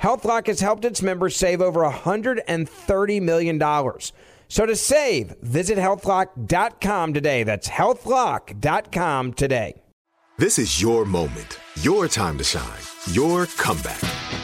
HealthLock has helped its members save over $130 million. So to save, visit healthlock.com today. That's healthlock.com today. This is your moment, your time to shine, your comeback.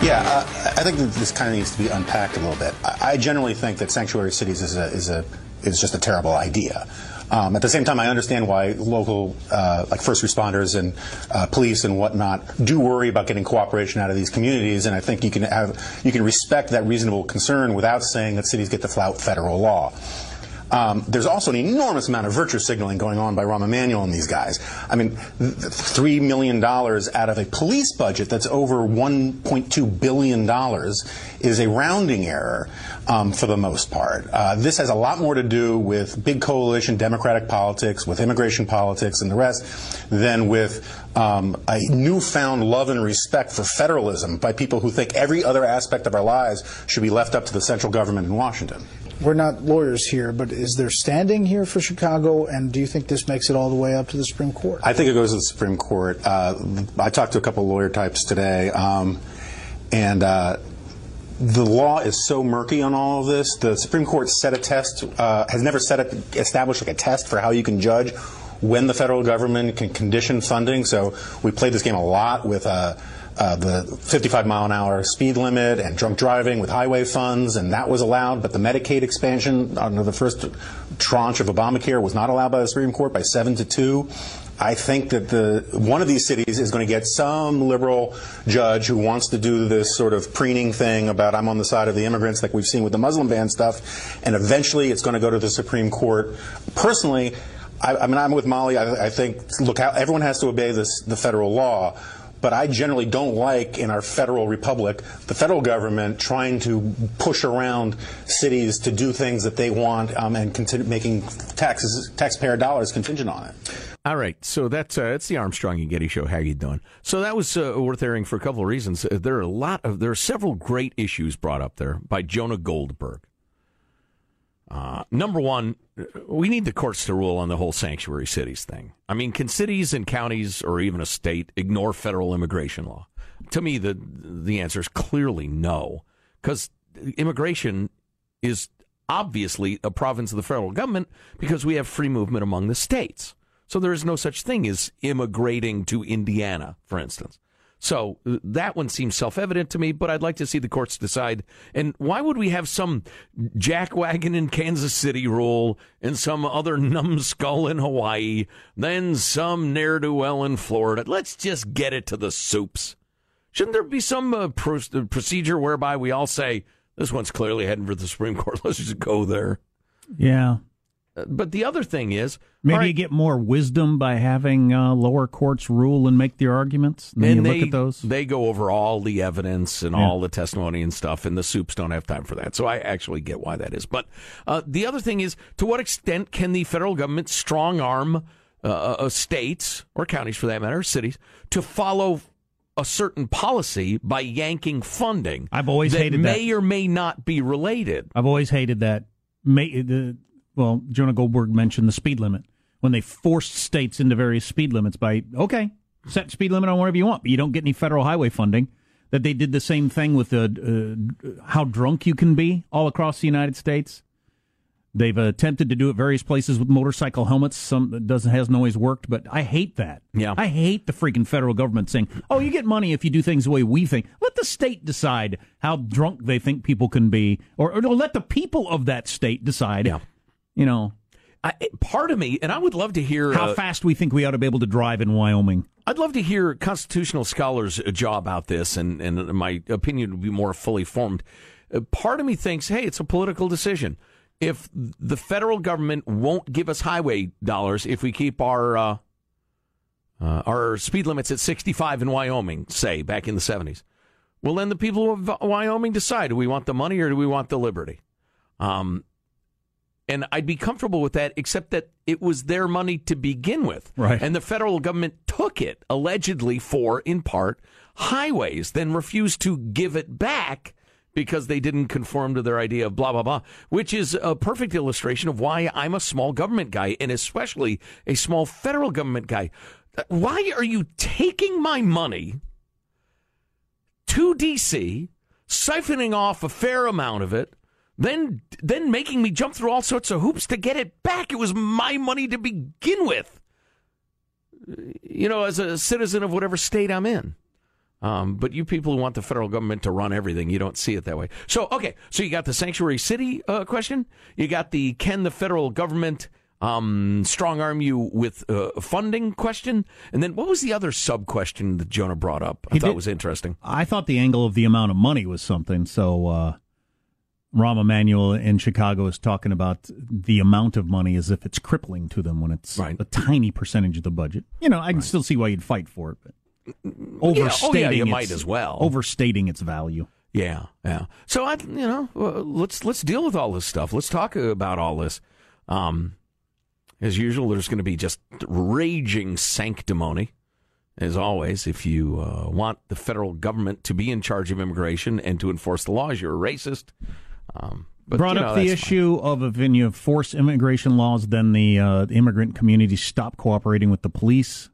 Yeah, uh, I think this kind of needs to be unpacked a little bit. I, I generally think that sanctuary cities is a, is a is just a terrible idea. Um, at the same time, I understand why local, uh, like first responders and uh, police and whatnot, do worry about getting cooperation out of these communities, and I think you can have you can respect that reasonable concern without saying that cities get to flout federal law. Um, there's also an enormous amount of virtue signaling going on by Rahm Emanuel and these guys. I mean, $3 million out of a police budget that's over $1.2 billion is a rounding error um, for the most part. Uh, this has a lot more to do with big coalition Democratic politics, with immigration politics and the rest, than with um, a newfound love and respect for federalism by people who think every other aspect of our lives should be left up to the central government in Washington we're not lawyers here, but is there standing here for Chicago, and do you think this makes it all the way up to the Supreme Court? I think it goes to the Supreme Court. Uh, I talked to a couple lawyer types today, um, and uh, the law is so murky on all of this. The Supreme Court set a test, uh, has never set a, established like a test for how you can judge when the federal government can condition funding. So we played this game a lot with uh, uh, the 55 mile an hour speed limit and drunk driving with highway funds, and that was allowed. But the Medicaid expansion under the first tranche of Obamacare was not allowed by the Supreme Court by seven to two. I think that the one of these cities is going to get some liberal judge who wants to do this sort of preening thing about I'm on the side of the immigrants like we've seen with the Muslim ban stuff, and eventually it's going to go to the Supreme Court. Personally, I, I mean I'm with Molly. I, I think look, everyone has to obey this the federal law but I generally don't like in our federal republic the federal government trying to push around cities to do things that they want um, and making taxes taxpayer dollars contingent on it. All right, so that's uh, that's the Armstrong and Getty show. How you doing? So that was uh, worth airing for a couple of reasons. Uh, there are a lot of there are several great issues brought up there by Jonah Goldberg. Uh, number one, we need the courts to rule on the whole sanctuary cities thing. I mean, can cities and counties or even a state ignore federal immigration law? To me, the the answer is clearly no, because immigration is obviously a province of the federal government because we have free movement among the states. So there is no such thing as immigrating to Indiana, for instance. So uh, that one seems self evident to me, but I'd like to see the courts decide. And why would we have some jackwagon in Kansas City rule and some other numbskull in Hawaii, then some ne'er do well in Florida? Let's just get it to the soups. Shouldn't there be some uh, pro- uh, procedure whereby we all say, this one's clearly heading for the Supreme Court. Let's just go there. Yeah. But the other thing is, maybe right, you get more wisdom by having uh, lower courts rule and make their arguments. And, and they, look at those. They go over all the evidence and yeah. all the testimony and stuff, and the soups don't have time for that. So I actually get why that is. But uh, the other thing is, to what extent can the federal government strong arm uh, uh states or counties, for that matter, cities, to follow a certain policy by yanking funding? I've always that hated may that. or may not be related. I've always hated that. May, the well, Jonah Goldberg mentioned the speed limit when they forced states into various speed limits by okay, set speed limit on whatever you want, but you don't get any federal highway funding. That they did the same thing with the uh, how drunk you can be all across the United States. They've attempted to do it various places with motorcycle helmets. Some doesn't hasn't always worked, but I hate that. Yeah, I hate the freaking federal government saying, "Oh, you get money if you do things the way we think." Let the state decide how drunk they think people can be, or, or let the people of that state decide. Yeah you know, I, part of me, and I would love to hear how uh, fast we think we ought to be able to drive in Wyoming. I'd love to hear constitutional scholars' jaw about this, and, and my opinion would be more fully formed. Uh, part of me thinks, hey, it's a political decision. If the federal government won't give us highway dollars if we keep our uh, uh, our speed limits at 65 in Wyoming, say back in the 70s, well, then the people of Wyoming decide: do we want the money or do we want the liberty? Um, and I'd be comfortable with that, except that it was their money to begin with. Right. And the federal government took it, allegedly for, in part, highways, then refused to give it back because they didn't conform to their idea of blah, blah, blah, which is a perfect illustration of why I'm a small government guy, and especially a small federal government guy. Why are you taking my money to D.C., siphoning off a fair amount of it? Then then making me jump through all sorts of hoops to get it back. It was my money to begin with. You know, as a citizen of whatever state I'm in. Um, but you people who want the federal government to run everything, you don't see it that way. So, okay, so you got the sanctuary city uh, question. You got the can the federal government um, strong arm you with uh, funding question, and then what was the other sub question that Jonah brought up? I he thought did, was interesting. I thought the angle of the amount of money was something. So. Uh Rahm Emanuel in Chicago is talking about the amount of money as if it's crippling to them when it's right. a tiny percentage of the budget. You know, I can right. still see why you'd fight for it, but overstating yeah. Oh, yeah, you might as well. Overstating its value. Yeah, yeah. So I, you know, uh, let's let's deal with all this stuff. Let's talk about all this. Um, as usual, there's going to be just raging sanctimony. As always, if you uh, want the federal government to be in charge of immigration and to enforce the laws, you're a racist. Um, but, Brought you know, up the issue fine. of if you force immigration laws, then the uh, immigrant community stop cooperating with the police.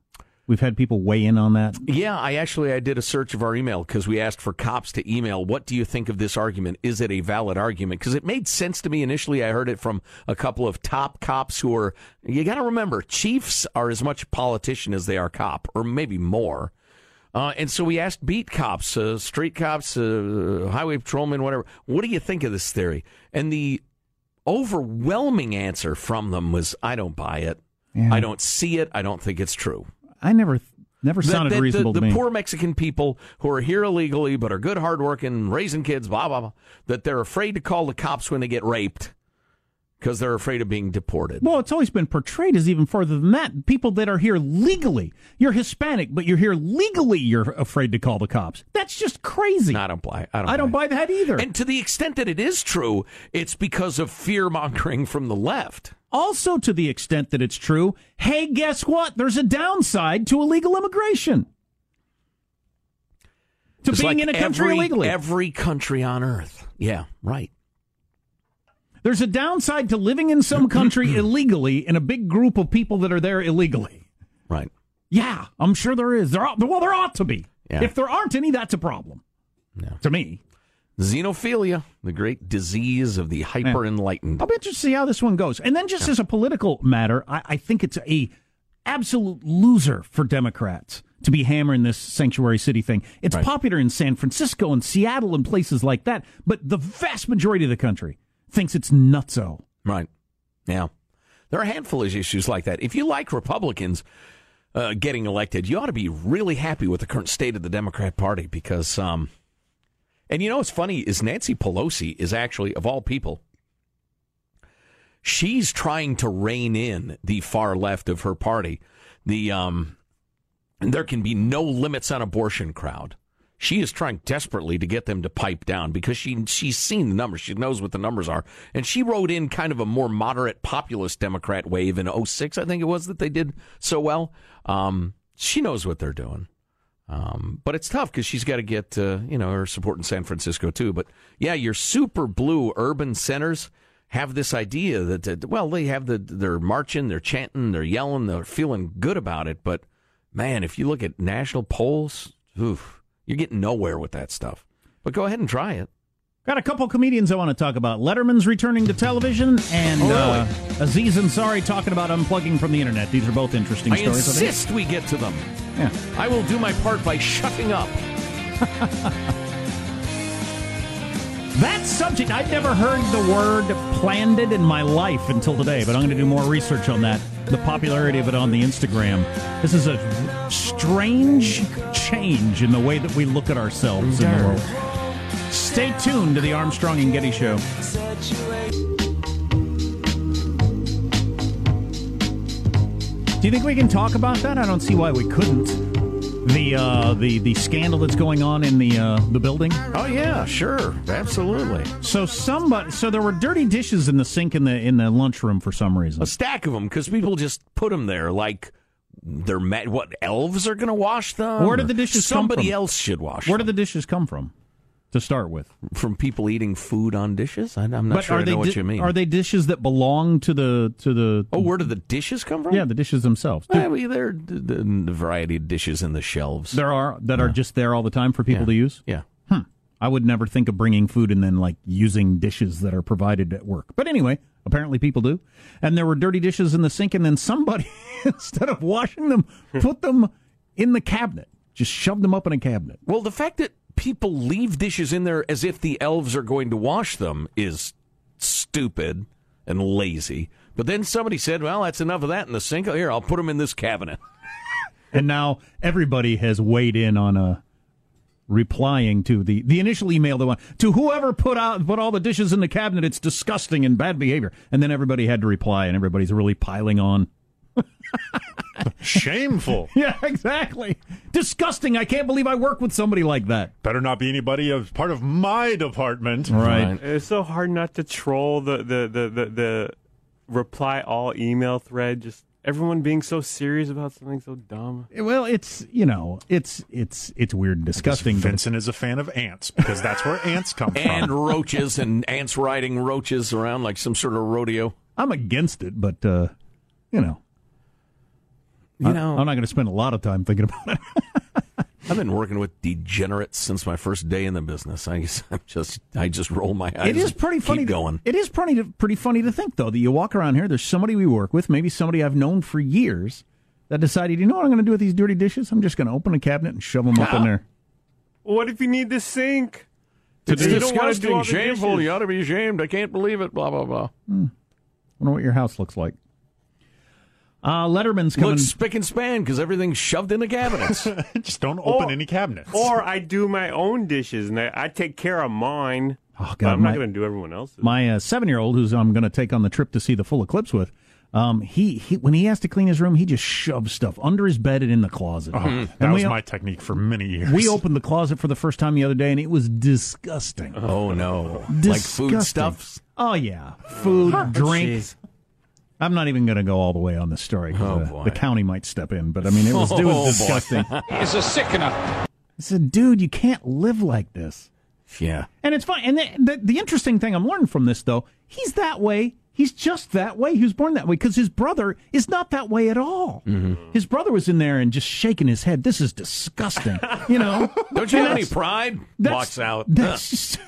We've had people weigh in on that. Yeah, I actually I did a search of our email because we asked for cops to email. What do you think of this argument? Is it a valid argument? Because it made sense to me initially. I heard it from a couple of top cops who are. You got to remember, chiefs are as much politician as they are cop, or maybe more. Uh, and so we asked beat cops, uh, street cops, uh, highway patrolmen, whatever, what do you think of this theory? And the overwhelming answer from them was, I don't buy it. I don't see it. I don't think it's true. I never never sounded reasonable the, to the me. poor Mexican people who are here illegally but are good, hardworking, raising kids, blah blah blah, that they're afraid to call the cops when they get raped because they're afraid of being deported. Well, it's always been portrayed as even further than that. People that are here legally. You're Hispanic, but you're here legally. You're afraid to call the cops. That's just crazy. I don't buy. I don't. I don't buy that either. And to the extent that it is true, it's because of fear mongering from the left. also, to the extent that it's true, hey, guess what? There's a downside to illegal immigration. To It's being like in a country every, illegally. Every country on earth. Yeah, right. There's a downside to living in some country illegally in a big group of people that are there illegally. Right. Yeah, I'm sure there is. There ought, well, there ought to be. Yeah. If there aren't any, that's a problem. To me. Xenophilia, the great disease of the hyper enlightened. I'll be interested to see how this one goes. And then, just as a political matter, I, I think it's a absolute loser for Democrats to be hammering this sanctuary city thing. It's Right. popular in San Francisco and Seattle and places like that, but the vast majority of the country thinks it's nutso. Right. Yeah. There are a handful of issues like that. If you like Republicans uh, getting elected, you ought to be really happy with the current state of the Democrat Party because, um, and you know what's funny is Nancy Pelosi is actually, of all people, she's trying to rein in the far left of her party. The um, there can be no limits on abortion crowd. She is trying desperately to get them to pipe down because she she's seen the numbers. She knows what the numbers are. And she wrote in kind of a more moderate populist Democrat wave in 06, I think it was, that they did so well. Um, she knows what they're doing. Um, but it's tough because she's got to get, uh, you know, her support in San Francisco too. But yeah, your super blue urban centers have this idea that, that well, they have the, they're marching, they're chanting, they're yelling, they're feeling good about it. But man, if you look at national polls, oof, you're getting nowhere with that stuff. But go ahead and try it. Got a couple comedians I want to talk about. Letterman's returning to television, and Oh, really? uh, Aziz Ansari talking about unplugging from the internet. These are both interesting I stories. I insist we get to them. Yeah. I will do my part by shutting up. That subject, I'd never heard the word "plandid" in my life until today, but I'm going to do more research on that. The popularity of it on the Instagram. This is a strange change in the way that we look at ourselves in the world. Stay tuned to the Armstrong and Getty Show. Do you think we can talk about that? I don't see why we couldn't. The uh, the the scandal that's going on in the uh, the building. Oh yeah, sure, absolutely. So somebody, so there were dirty dishes in the sink in the in the lunchroom for some reason. A stack of them because people just put them there like they're mad. What elves are going to wash them? Where did the dishes come Somebody else should wash. Where them. did the dishes come from? To start with, from people eating food on dishes? I, I'm not but sure are I they know what di- you mean. are they dishes that belong to the to the? oh, where do the dishes come from? yeah, the dishes themselves. Well, well, there are the, variety of dishes in the shelves. There are that are just there all the time for people Yeah. to use. yeah. Hmm. I would never think of bringing food and then like using dishes that are provided at work. But anyway, apparently people do. And there were dirty dishes in the sink, and then somebody, instead of washing them, put them in the cabinet. Just shoved them up in a cabinet. Well, the fact that people leave dishes in there as if the elves are going to wash them is stupid and lazy. But then somebody said, "Well, that's enough of that in the sink. Here, I'll put them in this cabinet." And now everybody has weighed in on uh, replying to the, the initial email that went to whoever put out put all the dishes in the cabinet. It's disgusting and bad behavior. And then everybody had to reply, and everybody's really piling on. Shameful. Yeah, exactly. Disgusting. I can't believe I work with somebody like that. Better not be anybody of part of my department. Right. It's so hard not to troll the the the the, the reply all email thread. Just everyone being so serious about something so dumb. Well, it's you know, it's it's it's weird and disgusting. Vincent is a fan of ants because that's where ants come from. and roaches and ants riding roaches around like some sort of rodeo. I'm against it, but uh, you know, You I- know, I'm not going to spend a lot of time thinking about it. I've been working with degenerates since my first day in the business. I guess I'm just I just roll my eyes. It is and pretty keep funny. to- going. it is pretty pretty funny to think though that you walk around here. There's somebody we work with, maybe somebody I've known for years, that decided, you know what I'm going to do with these dirty dishes? I'm just going to open a cabinet and shove them up in ah. there. What if you need the sink? It's You don't wanna do disgusting, all shameful. You ought to be ashamed. I can't believe it. Blah blah blah. I wonder what your house looks like. Uh, Letterman's coming. Looks spick and span because everything's shoved in the cabinets. Just don't open Or- any cabinets. Or I do my own dishes and I, I take care of mine. Oh, but God, I'm my- not going to do everyone else's. my uh, seven-year-old, who's I'm going to take on the trip to see the full eclipse with, um, he, he when he has to clean his room, he just shoves stuff under his bed and in the closet. Oh, And that was we- my technique for many years. We opened the closet for the first time the other day, and it was disgusting. oh no! Like Disgusting. food stuffs. Oh yeah, food, drink. I'm not even going to go all the way on this story. 'cause, Oh, uh, boy. the county might step in, but I mean, it was, it Oh, was disgusting. It's a sickener. I said, dude, you can't live like this. Yeah. And it's fine. And the, the, the interesting thing I'm learning from this, though, he's that way. He's just that way. He was born that way because his brother is not that way at all. Mm-hmm. His brother was in there and just shaking his head. This is disgusting. You know? Don't you have any pride? Walks out. Just,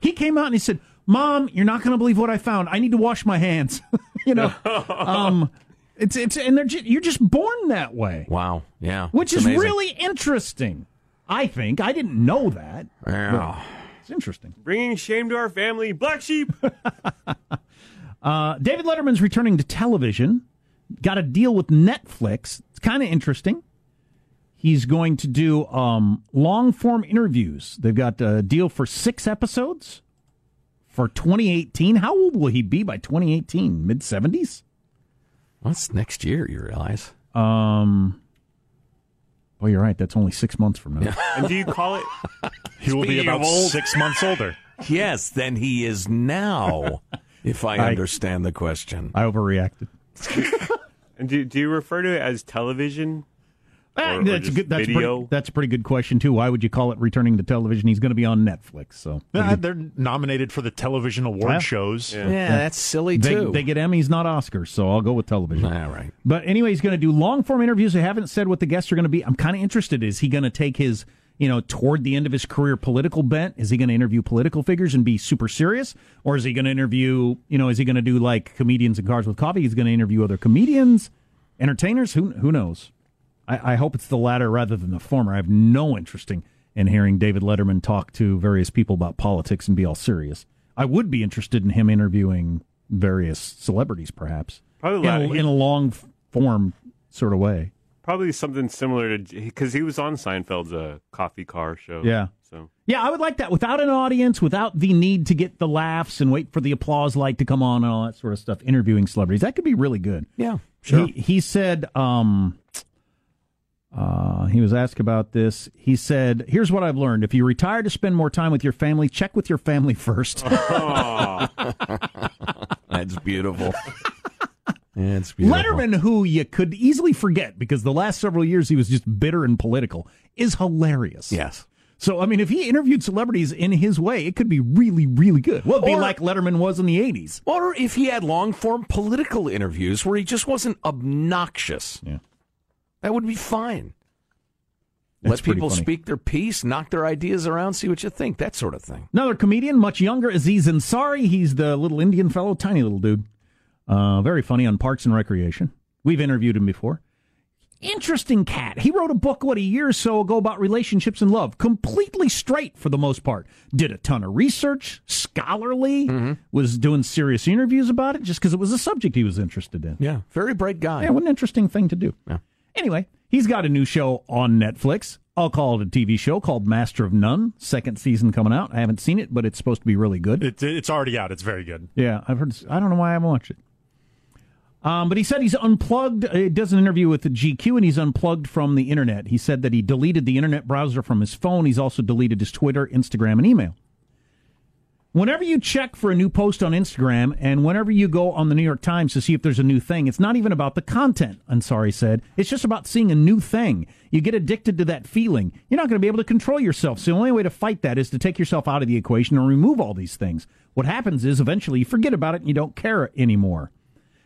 he came out and he said, "Mom, you're not going to believe what I found. I need to wash my hands." you know, um, it's it's and they're just, you're just born that way, Wow. Yeah. which It's is amazing. really interesting. I think I didn't know that. Yeah. It's interesting. Bringing shame to our family. Black sheep. Uh, David Letterman's returning to television. Got a deal with Netflix. It's kind of interesting. He's going to do um, long form interviews. They've got a deal for six episodes for 2018. How old will he be by 2018? Mid 70s? What's next year? You realize? Um, well, you're right. That's only six months from now. and do you call it? he will be about old- six months older. Yes. Then he is now. if I, I- understand the question. I overreacted. And do, do you refer to it as television? Ah, Or- or that's a good. That's a, video? pretty, that's a pretty good question too. Why would you call it returning to television? He's going to be on Netflix, so Uh, they're nominated for the television award Yeah. shows. Yeah, that's silly too. they get Emmys, not Oscars. So I'll go with television. All right. But anyway, he's going to do long form interviews. They haven't said what the guests are going to be. I'm kind of interested. Is he going to take his, you know, toward the end of his career political bent? Is he going to interview political figures and be super serious? Or is he going to interview, you know, is he going to do like comedians and cars with coffee? He's going to interview other comedians, entertainers? Who, who knows? I, I hope it's the latter rather than the former. I have no interest in, in hearing David Letterman talk to various people about politics and be all serious. I would be interested in him interviewing various celebrities, perhaps Probably in a, in a long form sort of way. Probably something similar to because he was on Seinfeld's uh, coffee car show. Yeah. So Yeah, I would like that without an audience, without the need to get the laughs and wait for the applause light to come on and all that sort of stuff. Interviewing celebrities that could be really good. Yeah. Sure. He, he said, um, uh, he was asked about this. He said, "Here's what I've learned: if you retire to spend more time with your family, check with your family first. That's beautiful. It's beautiful. Letterman, who you could easily forget because the last several years he was just bitter and political, is hilarious. Yes. So, I mean, if he interviewed celebrities in his way, it could be really, really good. Well, be like Letterman was in the 80s. Or if he had long form political interviews where he just wasn't obnoxious. Yeah. That would be fine. That's Let pretty people funny. speak their piece, knock their ideas around, see what you think, that sort of thing. Another comedian, much younger, Aziz Ansari. He's the little Indian fellow, tiny little dude. Uh, very funny on Parks and Recreation. We've interviewed him before. Interesting cat. He wrote a book, what, a year or so ago about relationships and love. Completely straight for the most part. Did a ton of research, scholarly, was doing serious interviews about it just because it was a subject he was interested in. Yeah. Very bright guy. Yeah, what an interesting thing to do. Yeah. Anyway, he's got a new show on Netflix. I'll call it a TV show called Master of None. Second season coming out. I haven't seen it, but it's supposed to be really good. It's it's already out. It's very good. Yeah, I've heard. I don't know why I haven't watched it. Um, but he said he's unplugged. He does an interview with the GQ, and he's unplugged from the internet. He said that he deleted the internet browser from his phone. He's also deleted his Twitter, Instagram, and email. Whenever you check for a new post on Instagram and whenever you go on the New York Times to see if there's a new thing, it's not even about the content, Ansari said. It's just about seeing a new thing. You get addicted to that feeling. You're not going to be able to control yourself. So the only way to fight that is to take yourself out of the equation and remove all these things. What happens is eventually you forget about it and you don't care anymore.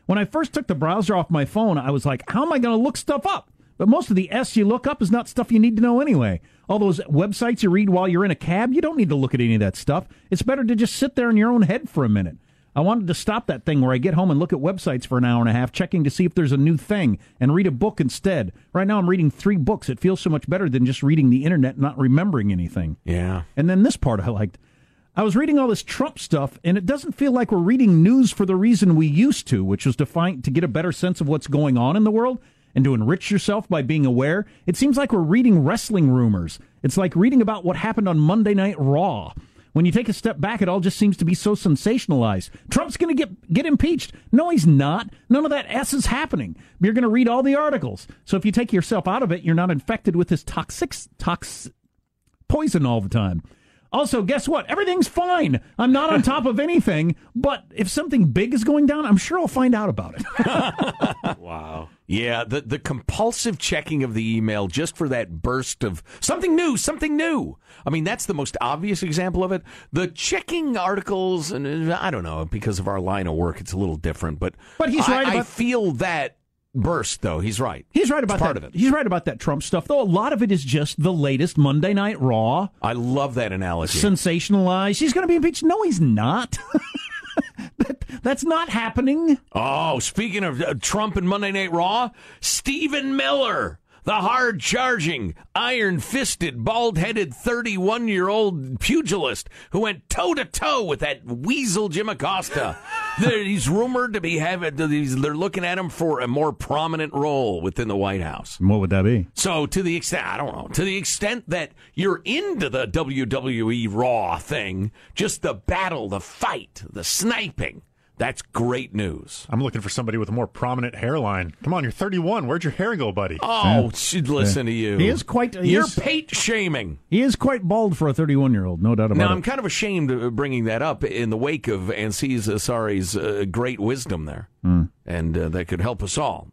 When I first took the browser off my phone, I was like, how am I going to look stuff up? But most of the S you look up is not stuff you need to know anyway. All those websites you read while you're in a cab, you don't need to look at any of that stuff. It's better to just sit there in your own head for a minute. I wanted to stop that thing where I get home and look at websites for an hour and a half, checking to see if there's a new thing, and read a book instead. Right now, I'm reading three books. It feels so much better than just reading the internet and not remembering anything. Yeah. And then this part I liked. I was reading all this Trump stuff, and it doesn't feel like we're reading news for the reason we used to, which was to find to get a better sense of what's going on in the world and to enrich yourself by being aware. It seems like we're reading wrestling rumors. It's like reading about what happened on Monday Night Raw. When you take a step back, it all just seems to be so sensationalized. Trump's going to get get impeached. No, he's not. None of that S is happening. You're going to read all the articles. So if you take yourself out of it, you're not infected with this toxic tox poison all the time. Also, guess what? Everything's fine. I'm not on top of anything, but if something big is going down, I'm sure I'll find out about it. wow. Yeah, the the compulsive checking of the email just for that burst of something new, something new. I mean, that's the most obvious example of it. The checking articles, and uh, I don't know because of our line of work, it's a little different. But But he's I- right I feel that burst, though. He's right. He's right It's about part that. of it. He's right about that Trump stuff, though. A lot of it is just the latest Monday Night Raw, I love that analogy. sensationalized. He's going to be impeached. No, he's not. that, that's not happening. Oh, speaking of uh, Trump and Monday Night Raw, Stephen Miller, the hard charging, iron fisted, bald headed 31 year old pugilist who went toe to toe with that weasel Jim Acosta. he's rumored to be having, they're looking at him for a more prominent role within the White House. What would that be? So, to the extent, I don't know, to the extent that you're into the WWE Raw thing, just the battle, the fight, the sniping, that's great news. I'm looking for somebody with a more prominent hairline. Come on, you're 31. Where'd your hair go, buddy? Oh, should listen to you. He is quite. He You're is, pate shaming. he is quite bald for a 31 year old, no doubt about Now, it. Now, I'm kind of ashamed of bringing that up in the wake of Aziz Ansari's uh, great wisdom there, Hmm. and uh, that could help us all.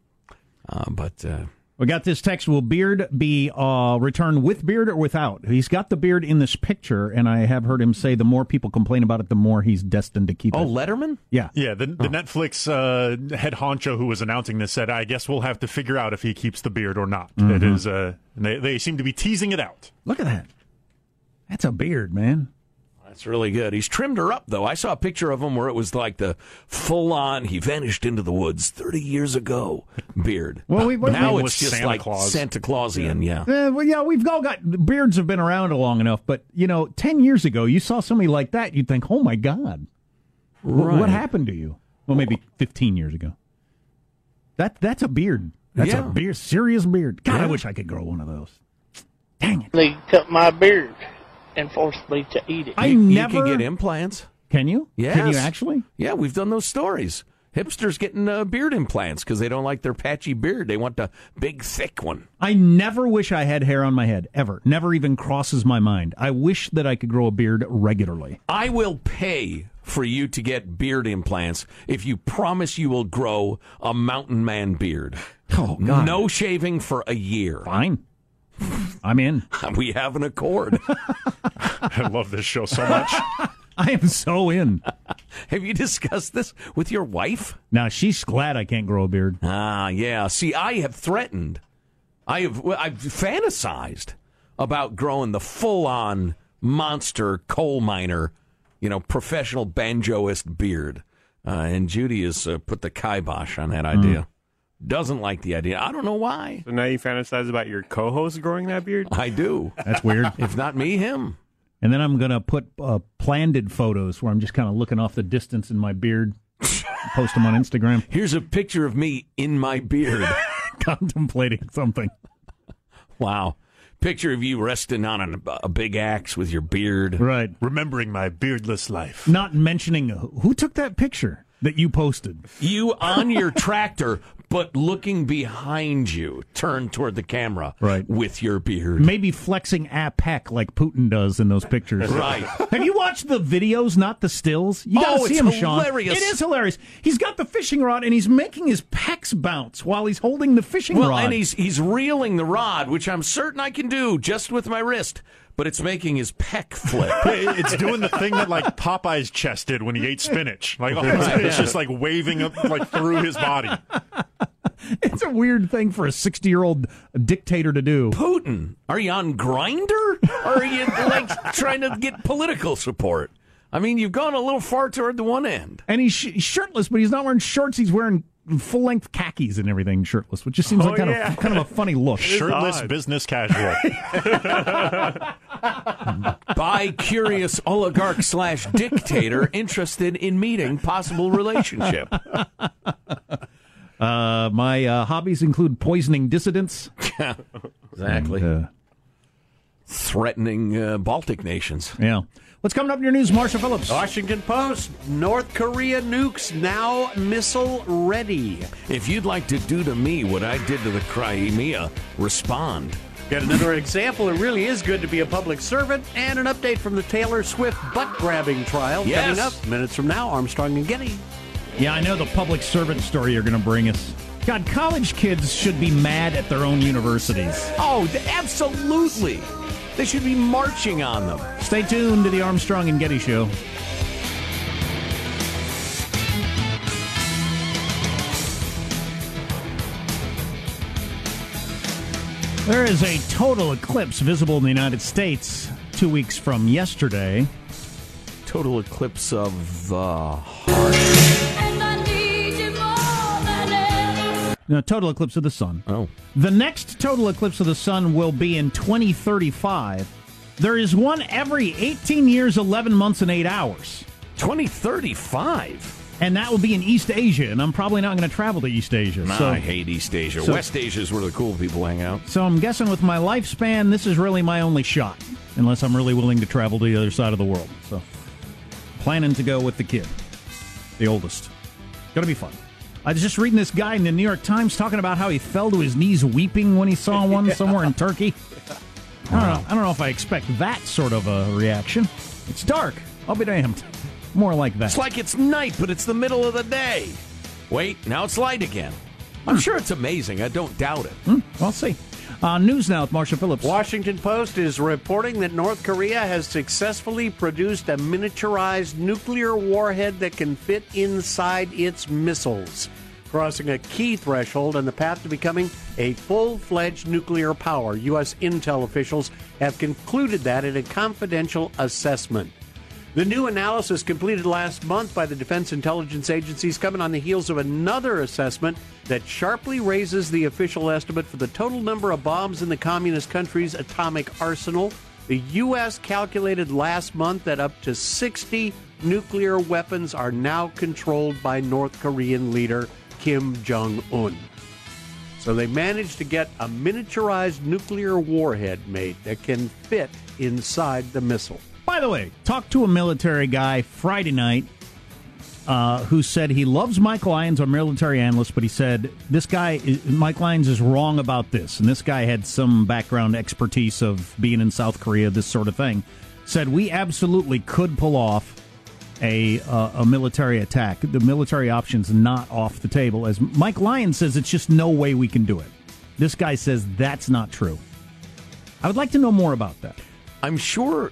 Uh, but uh, We got this text. Will Beard be uh, returned with beard or without? He's got the beard in this picture, and I have heard him say the more people complain about it, the more he's destined to keep oh, it. Oh, Letterman. Yeah. Yeah, the, the Netflix uh, head honcho who was announcing this said, "I guess we'll have to figure out if he keeps the beard or not." It is. Uh, they they seem to be teasing it out. Look at that. That's a beard, man. That's really good. He's trimmed her up, though. I saw a picture of him where it was like the full on, he vanished into the woods 30 years ago beard. Well, we- we- now we- it's just Santa like Claus. Santa Clausian, yeah. Eh, well, yeah, we've all got beards have been around long enough, but you know, ten years ago, you saw somebody like that, you'd think, "Oh my God, Right. what happened to you?" Well, maybe fifteen years ago. That that's a beard. That's Yeah. a beard, serious beard. God, I wish I could grow one of those. Dang it! They cut my beard and forced me to eat it. I You- never You can get implants. Can you? Yeah. Can you actually? Yeah, we've done those stories. Hipsters getting uh, beard implants because they don't like their patchy beard. They want the big, thick one. I never wish I had hair on my head ever. Never even crosses my mind. I wish that I could grow a beard regularly. I will pay for you to get beard implants if you promise you will grow a mountain man beard. Oh God! No shaving for a year. fine. I'm in. We have an accord. I love this show so much. I am so in. have you discussed this with your wife? Now she's glad I can't grow a beard. Ah, yeah. See, I have threatened. I have. well, I've fantasized about growing the full-on monster coal miner, you know, professional banjoist beard. Uh, and Judy has uh, put the kibosh on that idea. Doesn't like the idea. I don't know why. So now you fantasize about your co-host growing that beard? I do. That's weird. if not me, him. And then I'm gonna put uh, planned photos where I'm just kind of looking off the distance in my beard. Post them on Instagram, Here's a picture of me in my beard. contemplating something. wow. Picture of you resting on a, a big axe with your beard. Right. Remembering my beardless life. Not mentioning who took that picture that you posted. You on your tractor, but looking behind you, turned toward the camera. Right. With your beard. Maybe flexing a pec like Putin does in those pictures. Right. Have you watched the videos, not the stills? You gotta Oh, see it's him, Sean. It is hilarious. He's got the fishing rod and he's making his pecs bounce while he's holding the fishing Well, rod. Well, and he's he's reeling the rod, which I'm certain I can do just with my wrist, but it's making his pec flip. It's doing the thing that like Popeye's chest did when he ate spinach. Like it's, Right, it's yeah. just like waving up like through his body. it's a weird thing for a 60 year old dictator to do. Putin, are you on Grindr, are you like trying to get political support? I mean, you've gone a little far toward the one end. And he's, sh- he's shirtless, but he's not wearing shorts. He's wearing full length khakis and everything, shirtless, which just seems Oh, like kind yeah. of kind of a funny look. Shirtless business casual. By curious oligarch slash dictator interested in meeting possible relationship. Uh, my uh, hobbies include poisoning dissidents. Exactly. And, uh, Threatening uh, Baltic nations. yeah. What's coming up in your news, Marsha Phillips? Washington Post North Korea nukes now missile ready. If you'd like to do to me what I did to the Crimea, respond. Got another example. It really is good to be a public servant, and an update from the Taylor Swift butt grabbing trial Yes. coming up minutes from now. Armstrong and Getty. Yeah, I know the public servant story you're going to bring us. God, college kids should be mad at their own universities. Oh, absolutely. They should be marching on them. Stay tuned to the Armstrong and Getty Show. There is a total eclipse visible in the United States two weeks from yesterday. Total eclipse of the No, total eclipse of the sun. Oh. The next total eclipse of the sun will be in 2035. There is one every 18 years, 11 months, and 8 hours. 2035? And that will be in East Asia, and I'm probably not going to travel to East Asia. Nah, so, I hate East Asia. so- West Asia is where the cool people hang out. so I'm guessing with my lifespan, this is really my only shot, unless I'm really willing to travel to the other side of the world. So, planning to go with the kid, the oldest. Gonna be fun. I was just reading this guy in the New York Times talking about how he fell to his knees weeping when he saw one somewhere in Turkey. I don't know. I don't know if I expect that sort of a reaction. It's dark. I'll be damned. More like that. It's like it's night, but it's the middle of the day. Wait, now it's light again. I'm sure it's amazing. I don't doubt it. Hmm, I'll see. Uh, news now with Marsha Phillips. Washington Post is reporting that North Korea has successfully produced a miniaturized nuclear warhead that can fit inside its missiles, crossing a key threshold on the path to becoming a full fledged nuclear power. U.S. intel officials have concluded that in a confidential assessment. The new analysis completed last month by the Defense Intelligence Agency is coming on the heels of another assessment that sharply raises the official estimate for the total number of bombs in the communist country's atomic arsenal. The U.S. calculated last month that up to 60 nuclear weapons are now controlled by North Korean leader Kim Jong un. So they managed to get a miniaturized nuclear warhead made that can fit inside the missile. By the way, talked to a military guy Friday night uh, who said he loves Mike Lyons, our military analyst, but he said this guy, Mike Lyons, is wrong about this. And this guy had some background expertise of being in South Korea, this sort of thing. Said we absolutely could pull off a uh, a military attack. The military option's not off the table. As Mike Lyons says, it's just no way we can do it. This guy says that's not true. I would like to know more about that. I'm sure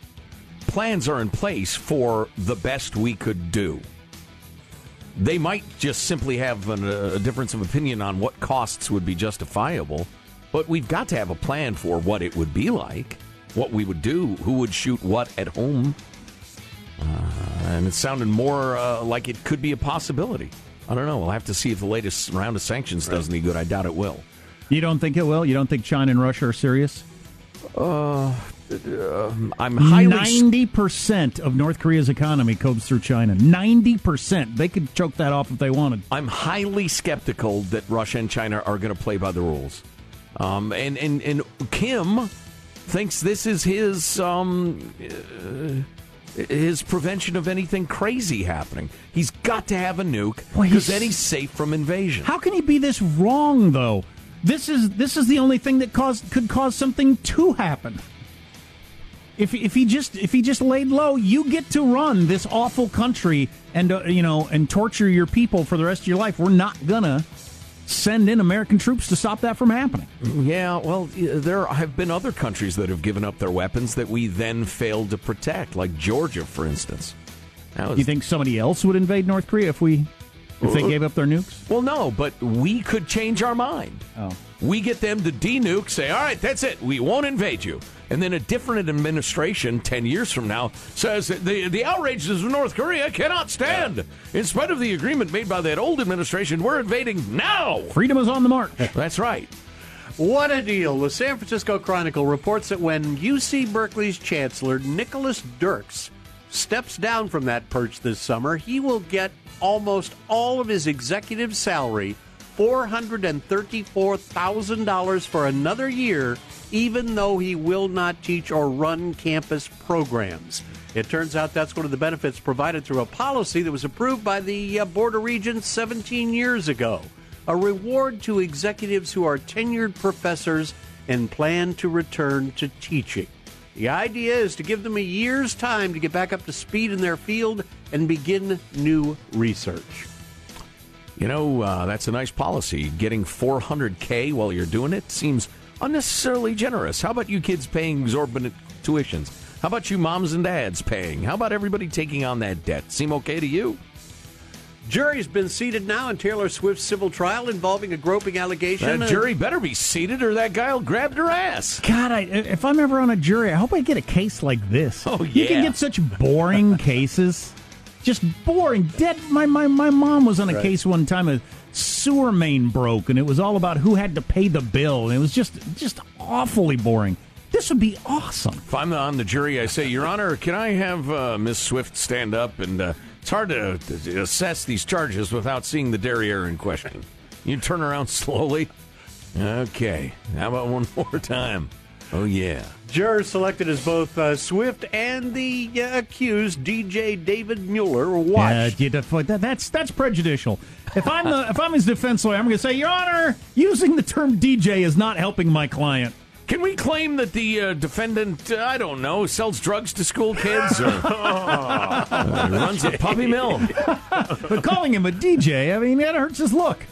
plans are in place for the best we could do. They might just simply have an, a difference of opinion on what costs would be justifiable, but we've got to have a plan for what it would be like, what we would do, who would shoot what at home. Uh, and it sounded more uh, like it could be a possibility. I don't know. We'll have to see if the latest round of sanctions does any good. I doubt it will. You don't think it will? You don't think China and Russia are serious? Uh, I'm highly ninety percent of North Korea's economy comes through China. Ninety percent. They could choke that off if they wanted. I'm highly skeptical that Russia and China are going to play by the rules. Um, and, and, and Kim thinks this is his um, uh, his prevention of anything crazy happening. He's got to have a nuke because then he's safe from invasion. How can he be this wrong though? This is this is the only thing that caused could cause something to happen. If if he just if he just laid low, you get to run this awful country and uh, you know and torture your people for the rest of your life. We're not gonna send in American troops to stop that from happening. Yeah, well, there have been other countries that have given up their weapons that we then failed to protect, like Georgia, for instance. Was- You think somebody else would invade North Korea if we if they gave up their nukes? Well, no, but we could change our mind. Oh. We get them to denuke, say, all right, that's it. We won't invade you. And then a different administration 10 years from now says that the, the outrages of North Korea cannot stand. In spite of the agreement made by that old administration, we're invading now. Freedom is on the march. That's right. What a deal. The San Francisco Chronicle reports that when UC Berkeley's chancellor, Nicholas Dirks, steps down from that perch this summer, he will get almost all of his executive salary, $434,000 for another year, even though he will not teach or run campus programs. It turns out that's one of the benefits provided through a policy that was approved by the uh, Board of Regents 17 years ago. A reward to executives who are tenured professors and plan to return to teaching. The idea is to give them a year's time to get back up to speed in their field and begin new research. You know, uh, that's a nice policy. Getting 400K while you're doing it seems unnecessarily generous. How about you kids paying exorbitant tuitions? How about you moms and dads paying? How about everybody taking on that debt? Seem okay to you? Jury's been seated now in Taylor Swift's civil trial involving a groping allegation. That jury better be seated or that guy will grab their ass. God, I, if I'm ever on a jury, I hope I get a case like this. Oh, yeah, You can get such boring cases. Just boring. Dead. My, my, my mom was on a Right. case one time. A sewer main broke, and it was all about who had to pay the bill. And it was just just awfully boring. This would be awesome. If I'm on the jury, I say, Your Honor, can I have uh, Miss Swift stand up? And uh, it's hard to, assess these charges without seeing the derriere in question. You turn around slowly. Okay. How about one more time? Oh, yeah. Jurors selected as both uh, Swift and the uh, accused DJ David Mueller were Yeah, watched. you def- that, that's that's prejudicial. If I'm the if I'm his defense lawyer, I'm going to say, Your Honor, using the term DJ is not helping my client. Can we claim that the uh, defendant, uh, I don't know, sells drugs to school kids or uh, runs a puppy mill? But calling him a DJ, I mean, that hurts his look.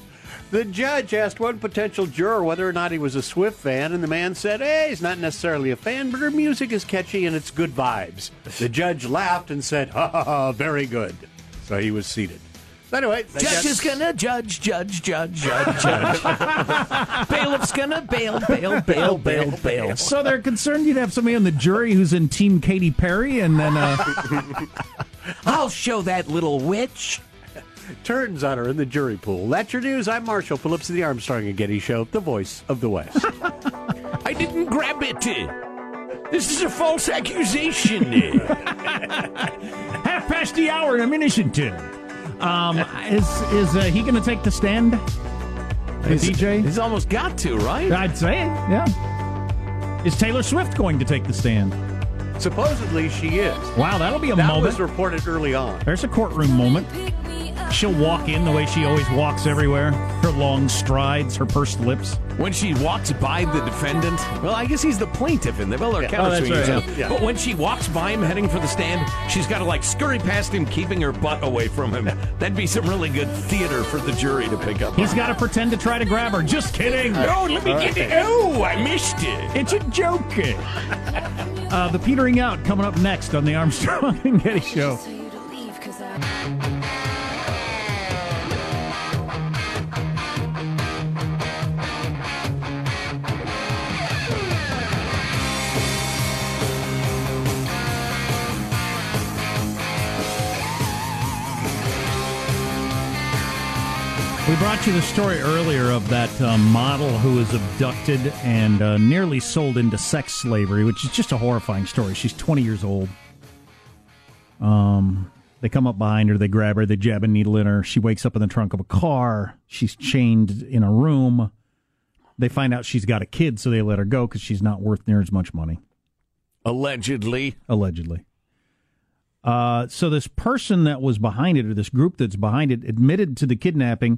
The judge asked one potential juror whether or not he was a Swift fan, and the man said, Hey, he's not necessarily a fan, but her music is catchy and it's good vibes. The judge laughed and said, Ha ha ha, very good. So he was seated. Anyway, Judge got- is gonna judge, judge, judge, judge, judge. Bailiff's gonna bail, bail, bail, bail, bail. So they're concerned you'd have somebody on the jury who's in Team Katy Perry, and then uh, I'll show that little witch. Turns on her in the jury pool. That's your news. I'm Marshall Phillips of the Armstrong and Getty Show, the voice of the West. I didn't grab it. This is a false accusation. half past the hour in Minishington. Um, is is uh, he going to take the stand? The DJ? He's almost got to, right? I'd say, yeah. Is Taylor Swift going to take the stand? Supposedly she is. Wow, that'll be a that moment. That was reported early on. There's a courtroom moment. She'll walk in the way she always walks everywhere. Her long strides, her pursed lips. When she walks by the defendant, well, I guess he's the plaintiff in the they're Yeah. counter Oh, right, yeah. But when she walks by him heading for the stand, she's got to like scurry past him, keeping her butt away from him. That'd be some really good theater for the jury to pick up. He's got to pretend to try to grab her. Just kidding. Oh, let me get it. Oh, I missed it. It's a joke. Uh, the petering out coming up next on the Armstrong and Getty Show. Brought you the story earlier of that uh, model who was abducted and uh, nearly sold into sex slavery, which is just a horrifying story. She's 20 years old. Um, they come up behind her, they grab her, they jab a needle in her. She wakes up in the trunk of a car. She's chained in a room. They find out she's got a kid, so they let her go because she's not worth near as much money Allegedly. allegedly. Uh, so this person that was behind it, or this group that's behind it, admitted to the kidnapping.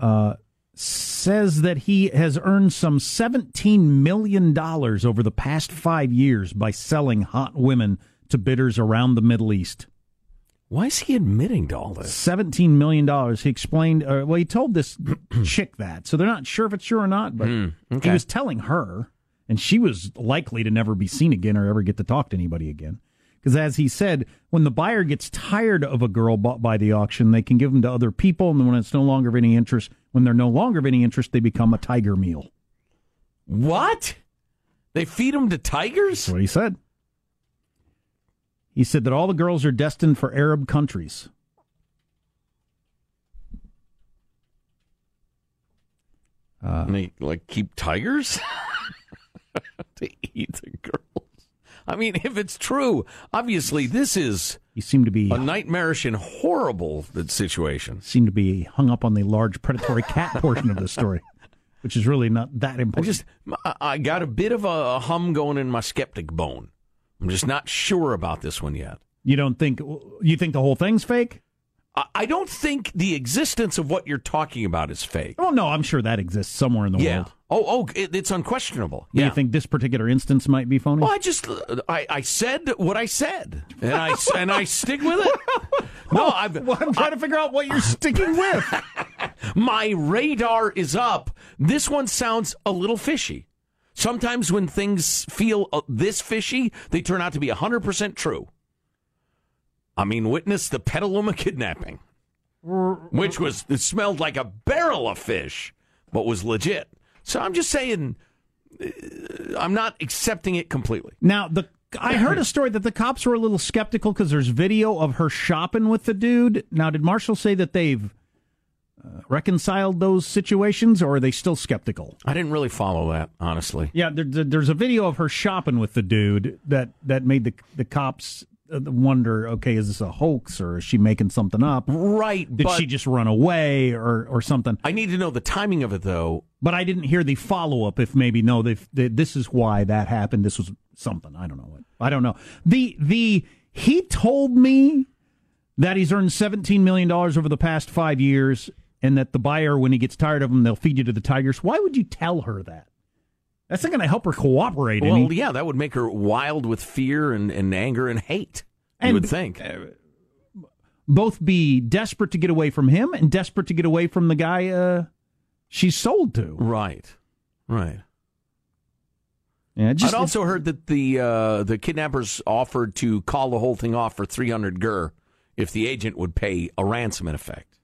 Uh, says that he has earned some seventeen million dollars over the past five years by selling hot women to bidders around the Middle East. Why is he admitting to all this? Seventeen million dollars. He explained. Uh, well, he told this chick that, so they're not sure if it's true or not. But Hmm, he was telling her, and she was likely to never be seen again or ever get to talk to anybody again. Because as he said, when the buyer gets tired of a girl bought by the auction, they can give them to other people, and when it's no longer of any interest, when they're no longer of any interest, they become a tiger meal. What? They feed them to tigers? That's what he said. He said that all the girls are destined for Arab countries. Uh, and they like keep tigers to eat the girls. I mean, if it's true, obviously this is you seem to be a nightmarish and horrible situation. Seem to be hung up on the large predatory cat portion of the story, which is really not that important. I just I got a bit of a hum going in my skeptic bone. I'm just not sure about this one yet. You don't think you think the whole thing's fake? I don't think the existence of what you're talking about is fake. Oh no, I'm sure that exists somewhere in the yeah. world. Oh, oh, it, it's unquestionable. Do yeah. you think this particular instance might be phony? Well, I just I, I said what I said, and I and I stick with it. No, I've, well, I'm trying I, to figure out what you're sticking with. my radar is up. This one sounds a little fishy. Sometimes when things feel uh, this fishy, they turn out to be 100% true. I mean, witness the Petaluma kidnapping, which was it smelled like a barrel of fish, but was legit. So I'm just saying, uh, I'm not accepting it completely. Now the I heard a story that the cops were a little skeptical because there's video of her shopping with the dude. Now, did Marshall say that they've uh, reconciled those situations, or are they still skeptical? I didn't really follow that, honestly. Yeah, there, there's a video of her shopping with the dude that that made the the cops Uh, wonder, okay, is this a hoax or is she making something up? Right. Did she just run away or, or something? I need to know the timing of it, though. But I didn't hear the follow up. If maybe no, they, they, this is why that happened. This was something. I don't know what. I don't know. The the he told me that he's earned seventeen million dollars over the past five years, and that the buyer, when he gets tired of him, they'll feed you to the tigers. Why would you tell her that? That's not going to help her cooperate. Well, any. yeah, that would make her wild with fear and, and anger and hate. You would think. Uh, both be desperate to get away from him and desperate to get away from the guy uh, she's sold to. Right. Right. Yeah, just, I'd also heard that the uh, the kidnappers offered to call the whole thing off for 300 gur if the agent would pay a ransom in effect,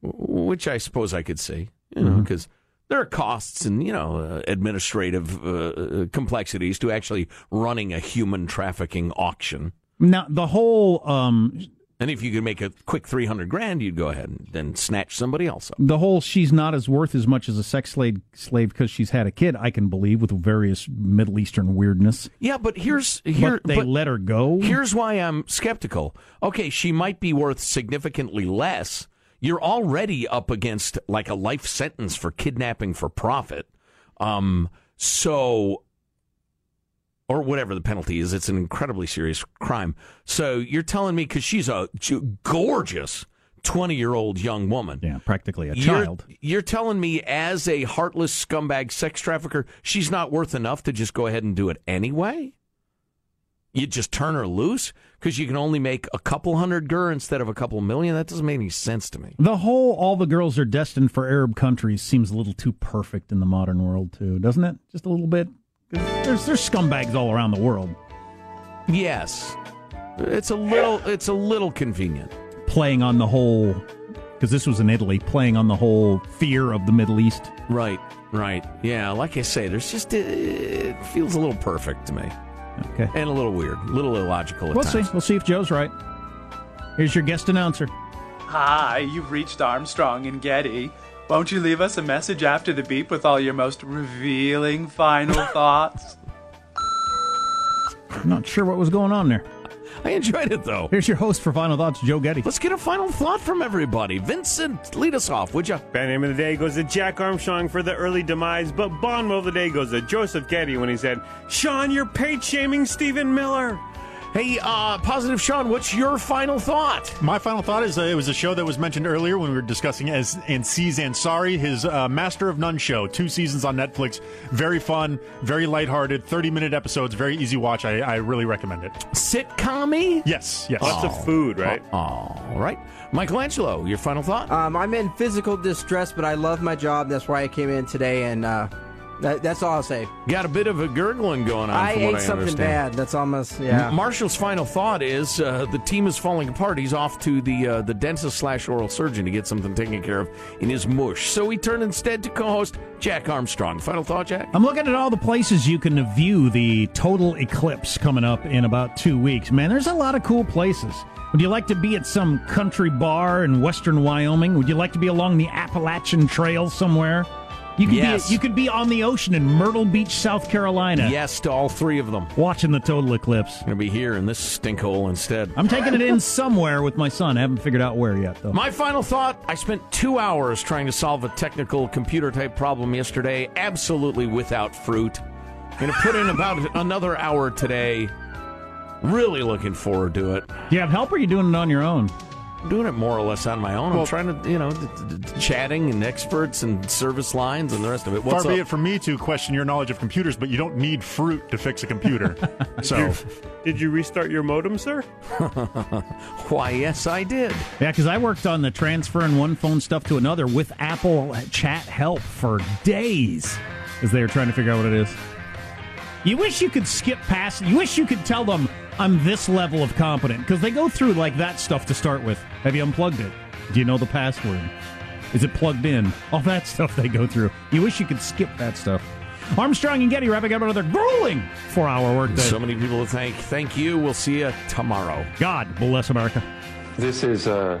which I suppose I could see, you know, because there are costs and you know uh, administrative uh, complexities to actually running a human trafficking auction. Now the whole um, and if you could make a quick three hundred grand, you'd go ahead and then snatch somebody else up. the whole she's not as worth as much as a sex slave slave because she's had a kid. I can believe with various Middle Eastern weirdness. Yeah, but here's here but they but let her go. Here's why I'm skeptical. Okay, she might be worth significantly less. You're already up against like a life sentence for kidnapping for profit. Um, so or whatever the penalty is, it's an incredibly serious crime. So you're telling me because she's a gorgeous 20 year old young woman. Yeah, practically a You're, child. you're telling me, as a heartless scumbag sex trafficker, she's not worth enough to just go ahead and do it anyway? You just turn her loose because you can only make a couple hundred gur instead of a couple million? That doesn't make any sense to me. The whole all the girls are destined for Arab countries seems a little too perfect in the modern world too, doesn't it? Just a little bit. There's there's scumbags all around the world Yes. It's a little it's a little convenient. playing on the whole because this was in Italy, playing on the whole fear of the Middle East. Right, right. Yeah, like I say, there's just it feels a little perfect to me. Okay. And a little weird, a little illogical at We'll see. times. We'll see if Joe's right. Here's your guest announcer. Hi, you've reached Armstrong and Getty. Won't you leave us a message after the beep with all your most revealing final thoughts? I'm not sure what was going on there. I enjoyed it though. Here's your host for Final Thoughts, Joe Getty. Let's get a final thought from everybody. Vincent, lead us off, would you? Bad name of the day goes to Jack Armstrong for the early demise, but Bonmo of the day goes to Joseph Getty when he said, Sean, you're page shaming Stephen Miller. Hey, uh, Positive Sean, what's your final thought? My final thought is uh, it was a show that was mentioned earlier when we were discussing as Aziz Ansari, his uh, Master of None show, two seasons on Netflix. Very fun, very lighthearted, 30 minute episodes, very easy watch. I, I really recommend it. Sitcom Yes, yes. Lots of food, right? All right. Michelangelo, your final thought? Um, I'm in physical distress, but I love my job. That's why I came in today, and uh, That, that's all I'll say. Got a bit of a gurgling going on. I from ate what I something understand. bad. That's almost yeah. M- Marshall's final thought is uh, the team is falling apart. He's off to the uh, the dentist slash oral surgeon to get something taken care of in his mush. So he turned instead to co-host Jack Armstrong. Final thought, Jack? I'm looking at all the places you can view the total eclipse coming up in about two weeks. Man, there's a lot of cool places. Would you like to be at some country bar in western Wyoming? Would you like to be along the Appalachian Trail somewhere? You could Yes. be you could be on the ocean in Myrtle Beach, South Carolina. Yes to all three of them. Watching the total eclipse. Gonna be here in this stinkhole instead. I'm taking it in somewhere with my son. I haven't figured out where yet though. My final thought I spent two hours trying to solve a technical computer type problem yesterday, absolutely without fruit. Gonna put in about another hour today. Really looking forward to it. Do you have help or are you doing it on your own? I'm doing it more or less on my own. I'm trying to, you know, chatting and experts and service lines and the rest of it. What's Far be up? it from me to question your knowledge of computers, but you don't need fruit to fix a computer. so, Did you restart your modem, sir? Why, yes, I did. Yeah, because I worked on the transferring one phone stuff to another with Apple Chat Help for days as they were trying to figure out what it is. You wish you could skip past. You wish you could tell them I'm this level of competent because they go through like that stuff to start with. Have you unplugged it? Do you know the password? Is it plugged in? All that stuff they go through. You wish you could skip that stuff. Armstrong and Getty wrapping up another grueling four-hour workday. So many people to thank. Thank you. We'll see you tomorrow. God bless America. This is a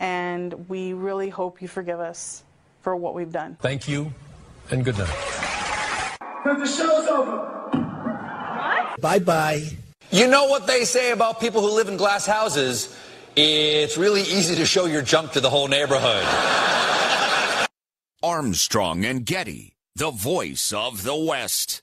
and we really hope you forgive us for what we've done. Thank you, and good night. The show's over. Bye bye. You know what they say about people who live in glass houses? It's really easy to show your junk to the whole neighborhood. Armstrong and Getty, the voice of the West.